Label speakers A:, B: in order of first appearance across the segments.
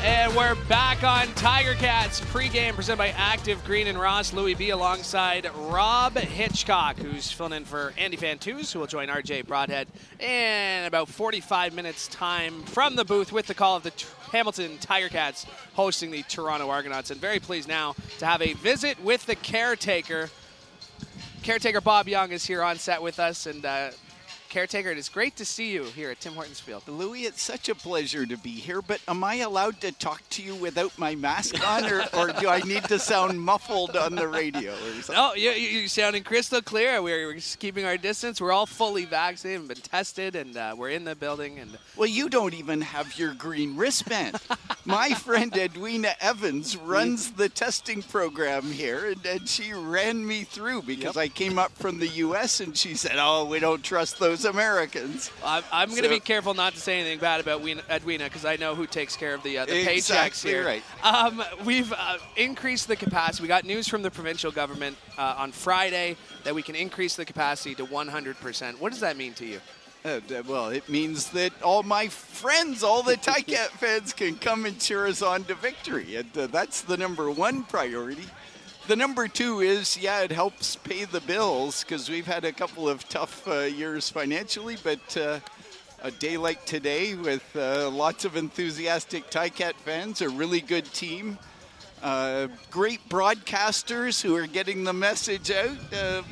A: And we're back on Tiger Cats pregame presented by Active Green and Ross. Louis B alongside Rob Hitchcock, who's filling in for Andy Fantuz, who will join RJ Broadhead in about 45 minutes' time from the booth with the call of the T- Hamilton Tiger Cats hosting the Toronto Argonauts. And very pleased now to have a visit with the caretaker. Caretaker Bob Young is here on set with us, and uh, Caretaker, it is great to see you here at Tim Hortons Field.
B: Louis, it's such a pleasure to be here, but am I allowed to talk to you without my mask on, or, or do I need to sound muffled on the radio or something?
A: No, you, you, are sounding crystal clear. We're, we're just keeping our distance. We're all fully vaccinated and been tested, and uh, we're in the building. And
B: Well, you don't even have your green wristband. my friend Edwina Evans runs the testing program here, and, and she ran me through because
A: Yep.
B: I came up from the U.S. and she said, "Oh, we don't trust those Americans."
A: I'm, I'm going to be careful not to say anything bad about Edwina because I know who takes care of the, uh, the paychecks here.
B: right.
A: Um, we've uh, increased the capacity. We got news from the provincial government uh, on Friday that we can increase the capacity to 100%. What does that mean to you?
B: Uh, well, it means that all my friends, all the Ticat fans, can come and cheer us on to victory, and uh, that's the number one priority. The number two is, yeah, it helps pay the bills because we've had a couple of tough uh, years financially, but uh, a day like today with uh, lots of enthusiastic Ticat fans, a really good team, uh, great broadcasters who are getting the message out. Uh,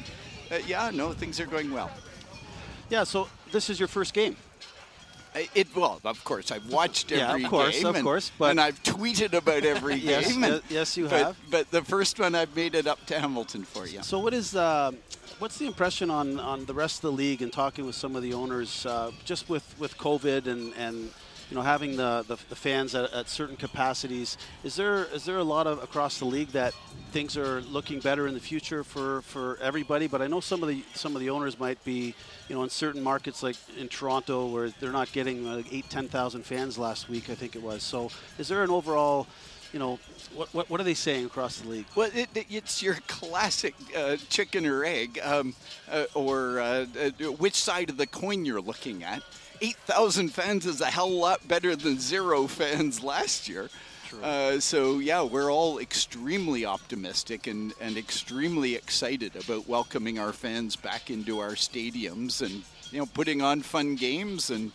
B: yeah, no, things are going well.
C: Yeah, so this is your first game.
B: It well, of course, I've watched every
C: Yeah, of course,
B: game,
C: of
B: and,
C: course, but-
B: and I've tweeted about every
C: Yes,
B: game. and-
C: yes, you
B: but,
C: have.
B: But the first one, I've made it up to Hamilton for you.
C: So what is uh, what's the impression on, on the rest of the league and talking with some of the owners uh, just with, with COVID and, and you know having the, the, the fans at, at certain capacities is there is there a lot of across the league that things are looking better in the future for, for everybody? But I know some of the some of the owners might be you know in certain markets like in Toronto where they're not getting uh, eight ten thousand fans last week I think it was. So is there an overall you know what, what, what are they saying across the league?
B: Well, it, it- it's your classic uh, chicken or egg, um, uh, or uh, uh, which side of the coin you're looking at. 8,000 fans is a hell lot better than zero fans last year. Uh, so, yeah, we're all extremely optimistic and, and extremely excited about welcoming our fans back into our stadiums and, you know, putting on fun games and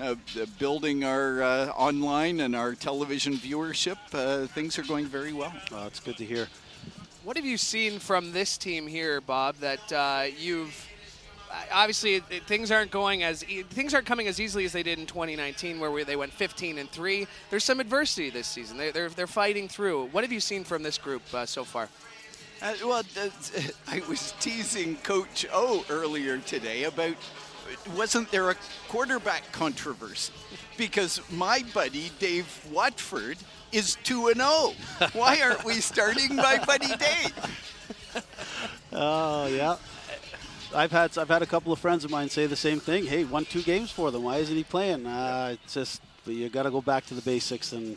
B: uh, building our uh, online and our television viewership. Uh, things are going very well.
C: uh, it's good to hear
A: What have you seen from this team here, Bob? That uh, you've obviously it, it- things aren't going as e- things aren't coming as easily as they did in 2019, where we, they went 15 and three. There's some adversity this season. They, they're they're fighting through. What have you seen from this group uh, so far?
B: Uh, well, that's- I was teasing Coach O earlier today about wasn't there a quarterback controversy? Because my buddy Dave Watford is 2 and 0. Why aren't we starting my buddy Dave?
C: Oh yeah. I've had I've had a couple of friends of mine say the same thing. Hey, won two games for them. Why isn't he playing? Uh, it's just you got to go back to the basics. And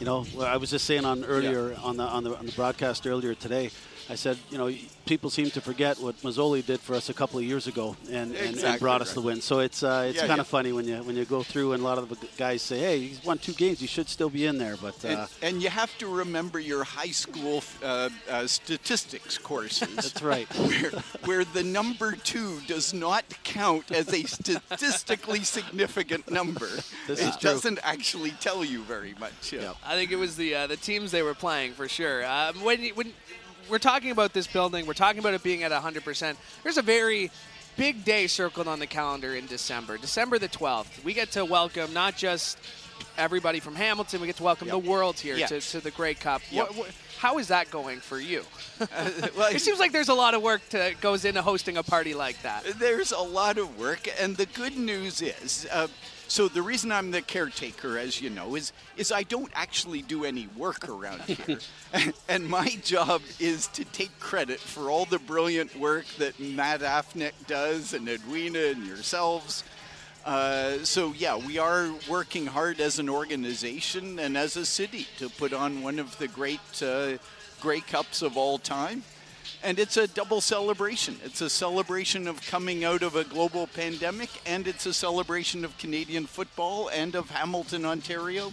C: you know, I was just saying on earlier on the on the on the broadcast earlier today. I said, you know, people seem to forget what Masoli did for us a couple of years ago and, and, and
B: Exactly
C: brought us
B: right.
C: the win. So it's uh, it's
B: Yeah,
C: kind
B: yeah.
C: of funny when you when you go through and a lot of the guys say, hey, he's won two games. He should still be in there. But uh,
B: And, and you have to remember your high school uh, uh, statistics courses.
C: that's right.
B: where, where the number two does not count as a statistically significant number.
C: This
B: it
C: is true.
B: doesn't actually tell you very much. Yeah.
C: Yep.
A: I think it was the uh, the teams they were playing for sure. Um, when when we're talking about this building, we're talking about it being at 100%. There's a very big day circled on the calendar in December, December the 12th. We get to welcome not just everybody from Hamilton, we get to welcome
B: Yep.
A: the world here
B: Yeah.
A: to, to the Grey Cup.
B: Yep.
A: What- how is that going for you?
B: well,
A: It seems like there's a lot of work to goes into hosting a party like that.
B: There's a lot of work, and the good news is, uh, so the reason I'm the caretaker, as you know, is is I don't actually do any work around here, and my job is to take credit for all the brilliant work that Matt Afinec does, and Edwina, and yourselves. Uh, so yeah, we are working hard as an organization and as a city to put on one of the great uh, Grey Cups of all time. And it's a double celebration. It's a celebration of coming out of a global pandemic, and it's a celebration of Canadian football and of Hamilton, Ontario.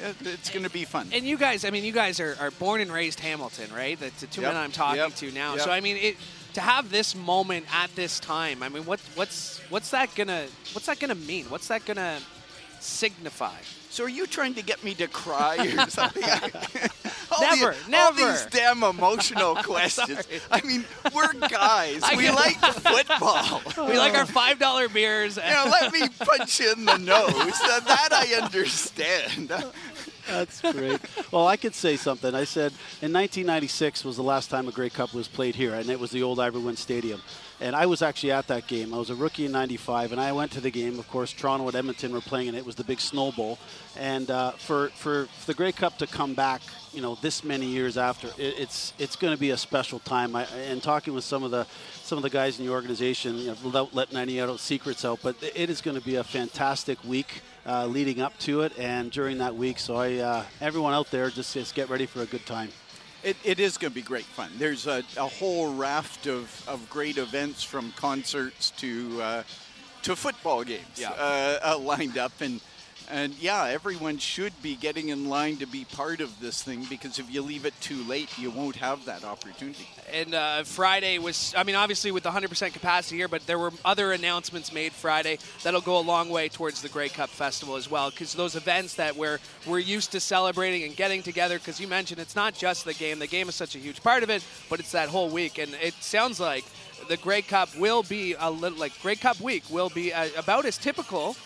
B: it- it's going to be fun.
A: And you guys, I mean, you guys are, are born and raised Hamilton, right? The, the two
B: Yep,
A: men I'm talking
B: yep,
A: to now.
B: yep.
A: So I mean, it, to have this moment at this time, I mean, what what's what's that gonna what's that gonna mean? What's that gonna signify?
B: So are you trying to get me to cry or something?
A: Never,
B: the- All these damn emotional questions. I mean, we're guys. We like football.
A: We like our five dollar beers.
B: You know, let me punch you in the nose. That, that I understand.
C: That's great. well, I could say something. I said in 1996 was the last time a Grey Cup was played here, and it was the old Ivor Wynn Stadium. And I was actually at that game. I was a rookie in '95, and I went to the game. Of course, Toronto and Edmonton were playing, and it was the big Snow Bowl. And uh, for, for for the Grey Cup to come back, you know, this many years after, it, it's it's going to be a special time. I, and talking with some of the some of the guys in the organization, you know, without letting any out secrets out, but it is going to be a fantastic week uh, leading up to it and during that week. So I, uh, everyone out there, just, just get ready for a good time.
B: It, it is going to be great fun. There's a, a whole raft of, of great events from concerts to uh, to football games
A: Yeah.
B: uh, uh, lined up, and and yeah, everyone should be getting in line to be part of this thing because if you leave it too late, you won't have that opportunity.
A: And uh, Friday was, I mean, obviously with the 100% capacity here, but there were other announcements made Friday that'll go a long way towards the Grey Cup Festival as well. Because those events that we're, we're used to celebrating and getting together, because you mentioned it's not just the game. The game is such a huge part of it, but it's that whole week. And it sounds like the Grey Cup will be a little, like Grey Cup week will be uh about as typical,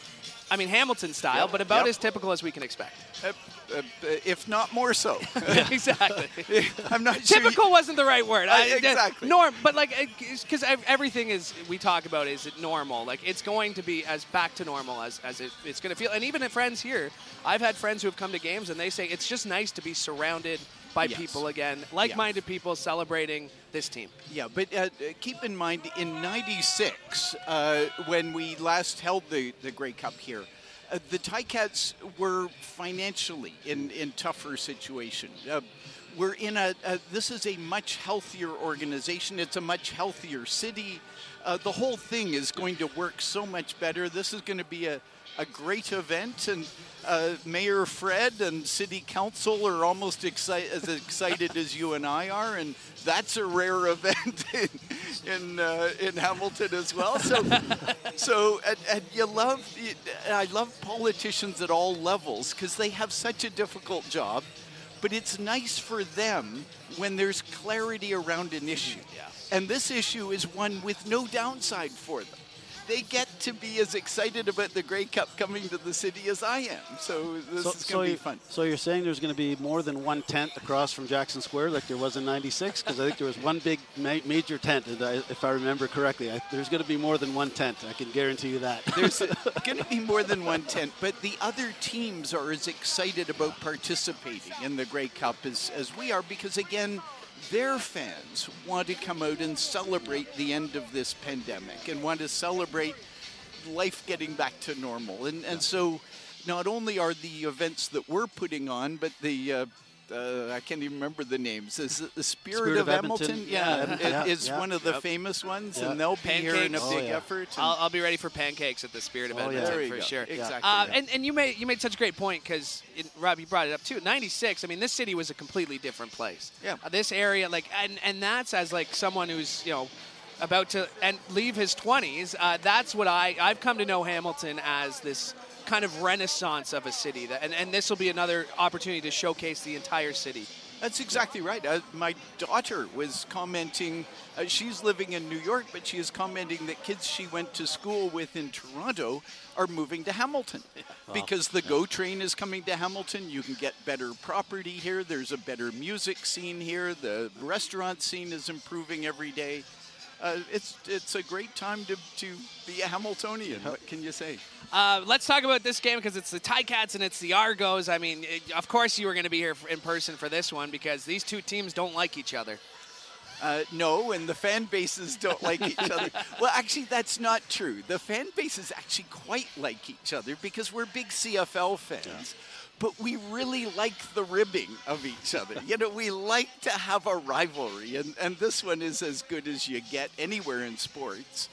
A: I mean, Hamilton style,
B: Yep,
A: but about
B: yep.
A: as typical as we can expect.
B: Uh, uh, if not more so.
A: exactly.
B: I'm not sure. you-
A: Typical wasn't the right word.
B: Uh, exactly.
A: Norm, but like, because everything is we talk about is it normal? Like it's going to be as back to normal as, as it, it's going to feel. And even at friends here, I've had friends who have come to games and they say it's just nice to be surrounded by
B: Yes.
A: people again, like-minded people celebrating this team.
B: Yeah, but uh, uh, keep in mind, in '96, uh, when we last held the, the Grey Cup here, uh, the Ticats were financially in in tougher situation. Uh, we're in a, a this is a much healthier organization. It's a much healthier city. Uh, the whole thing is going to work so much better. This is going to be a a great event, and uh, Mayor Fred and City Council are almost exci- as excited as you and I are, and that's a rare event in in, uh, in Hamilton as well. So, so and, and you love, I love politicians at all levels because they have such a difficult job, but it's nice for them when there's clarity around an issue.
A: Yeah.
B: And this issue is one with no downside for them. They get to be as excited about the Grey Cup coming to the city as I am. So this is going to be fun.
C: so you're saying there's going to be more than one tent across from Jackson Square like there was in 96? Because I think there was one big ma- major tent, if I remember correctly. I, there's going to be more than one tent. I can guarantee you that.
B: There's going to be more than one tent, but the other teams are as excited about participating in the Grey Cup as, as we are because, again, their fans want to come out and celebrate the end of this pandemic and want to celebrate life getting back to normal. And, and so not only are the events that we're putting on, but the uh, uh, I can't even remember the names. Is it the Spirit,
C: Spirit
B: of,
C: of Edmonton?
B: Hamilton?
C: Yeah,
B: Yeah,
C: yeah,
B: is
C: yeah.
B: one of the
A: Yep.
B: famous ones,
C: Yeah.
B: and they'll be here in a
A: Pancakes.
B: big
C: Oh, yeah.
B: effort.
A: I'll, I'll be ready for pancakes at the Spirit of
C: Oh.
A: Edmonton for
B: go.
A: sure.
B: Exactly.
A: Uh,
B: yeah.
A: and and you made you made such a great point because Rob, you brought it up too. '96. I mean, this city was a completely different place.
B: Yeah.
A: Uh, this area, like, and and that's as like someone who's you know about to and leave his 20s. Uh, that's what I I've come to know Hamilton as this kind of renaissance of a city. That, and and this will be another opportunity to showcase the entire city.
B: That's exactly right. Uh, my daughter was commenting. Uh, she's living in New York, but she is commenting that kids she went to school with in Toronto are moving to Hamilton because the GO train is coming to Hamilton. You can get better property here. There's a better music scene here. The restaurant scene is improving every day. Uh, it's it's a great time to, to be a Hamiltonian. What can you say?
A: Uh, let's talk about this game because it's the Ticats and it's the Argos. I mean, it, of course you were going to be here in person for this one because these two teams don't like each other.
B: Uh, no, and the fan bases don't like each other. Well, actually, that's not true. The fan bases actually quite like each other because we're big CFL fans. But we really like the ribbing of each other. You know, we like to have a rivalry, and, and this one is as good as you get anywhere in sports.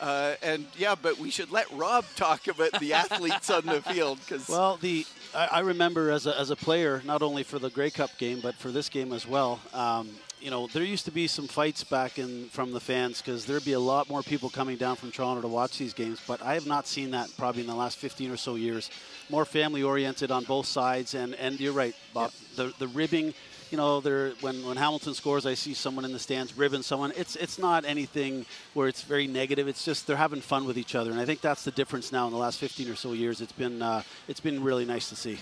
B: Uh, and yeah, but we should let Rob talk about the athletes on the field because
C: Well, the I, I remember as a, as a player, not only for the Grey Cup game, but for this game as well. Um, you know, there used to be some fights back in from the fans because there'd be a lot more people coming down from Toronto to watch these games. But I have not seen that probably in the last 15 or so years. More family oriented on both sides, and and you're right, Bob. The the ribbing. You know, there when, when Hamilton scores, I see someone in the stands ribbing someone. It's it's not anything where it's very negative. It's just they're having fun with each other, and I think that's the difference now in the last 15 or so years. It's been uh, it's been really nice to see.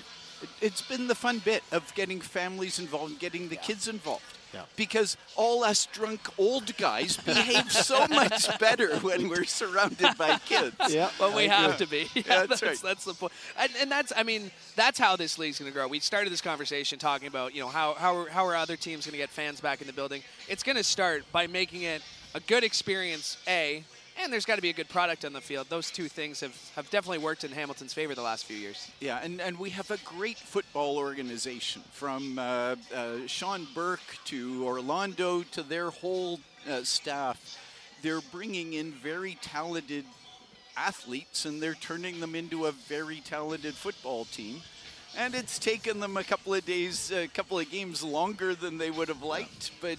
B: it's been the fun bit of getting families involved, getting the kids involved.
C: Yeah.
B: Because all us drunk old guys behave so much better when we're surrounded by kids.
C: Yeah,
A: But we have
C: agree.
A: to be.
B: Yeah, that's
A: that's,
B: right.
A: that's the point. And, and that's, I mean, that's how this league's going to grow. We started this conversation talking about, you know, how, how, are, how are other teams going to get fans back in the building? It's going to start by making it a good experience, A, and there's got to be a good product on the field. Those two things have, have definitely worked in Hamilton's favor the last few years.
B: Yeah, and, and we have a great football organization from uh, uh, Shawn Burke to Orlondo to their whole uh, staff. They're bringing in very talented athletes and they're turning them into a very talented football team. And it's taken them a couple of days, a couple of games longer than they would have liked, but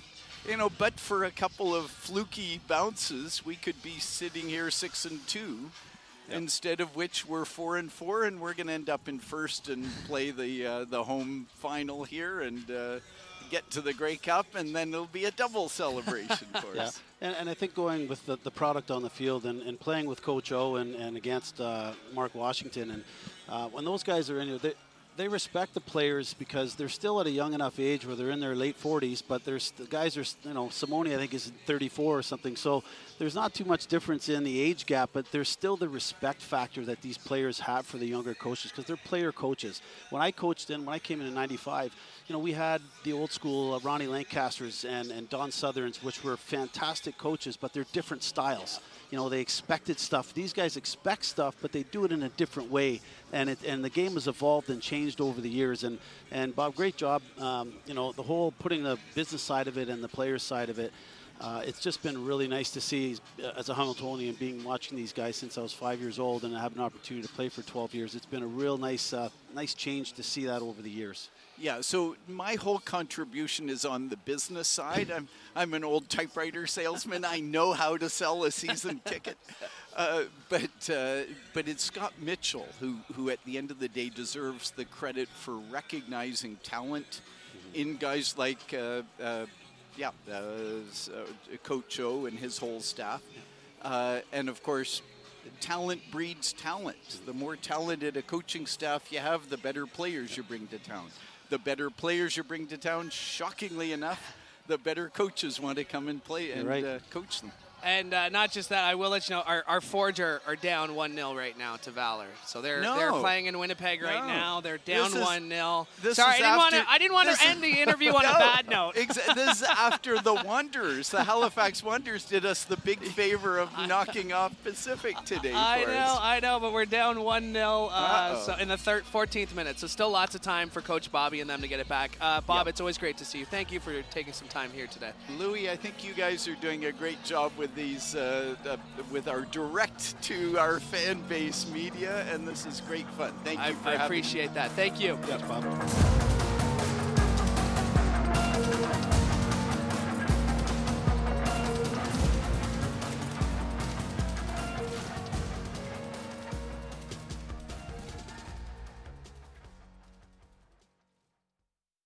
B: you know, but for a couple of fluky bounces, we could be sitting here six and two instead of which we're four and four, and we're going to end up in first and play the uh, the home final here and uh, get to the Grey Cup, and then it'll be a double celebration for
C: Yeah,
B: us.
C: and, and I think going with the, the product on the field and, and playing with Coach O and, and against uh, Mark Washington, and uh, when those guys are in here, they, respect the players because they're still at a young enough age where they're in their late 40s, but there's the guys are you know Simone I think is 34 or something, so there's not too much difference in the age gap, but there's still the respect factor that these players have for the younger coaches because they're player coaches. When I coached in, when I came in in '95, you know we had the old school uh, Ronnie Lancasters and and Don Sutherins, which were fantastic coaches, but they're different styles. You know, they expected stuff. These guys expect stuff, but they do it in a different way. And it, and the game has evolved and changed over the years. And and Bob, great job. Um, you know, the whole putting the business side of it and the players side of it. Uh, it's just been really nice to see uh, as a Hamiltonian being watching these guys since I was five years old and I have an opportunity to play for 12 years. It's been a real nice, uh, nice change to see that over the years.
B: Yeah, so my whole contribution is on the business side. I'm I'm an old typewriter salesman. I know how to sell a season ticket. Uh, but uh, but it's Scott Mitchell who who at the end of the day deserves the credit for recognizing talent in guys like uh, uh, yeah uh, uh, Coach O and his whole staff, uh, and of course. Talent breeds talent. The more talented a coaching staff you have, the better players you bring to town. The better players you bring to town, shockingly enough, the better coaches want to come and play and
C: right.
B: uh, coach them.
A: And uh, not just that, I will let you know our, our Forge are, are down 1 0 right now to Valor. So they're they're playing in Winnipeg right
B: No.
A: now. They're down 1 0. Sorry, I didn't want to I didn't want to end the interview on a bad note.
B: exa- this is after the Wanderers. The Halifax Wanderers did us the big favor of knocking off Pacific today
A: I know,
B: us.
A: I know, but we're down 1 0 uh, so in the third, 14th minute. So still lots of time for Coach Bobby and them to get it back. Uh, Bob,
B: Yep.
A: it's always great to see you. Thank you for taking some time here today.
B: Louis, I think you guys are doing a great job with these, uh, uh, with our direct to our fan base media, and this is great fun. Thank you
A: I,
B: for
A: I
B: having me.
A: appreciate that. Thank you.
C: Yes, Bob.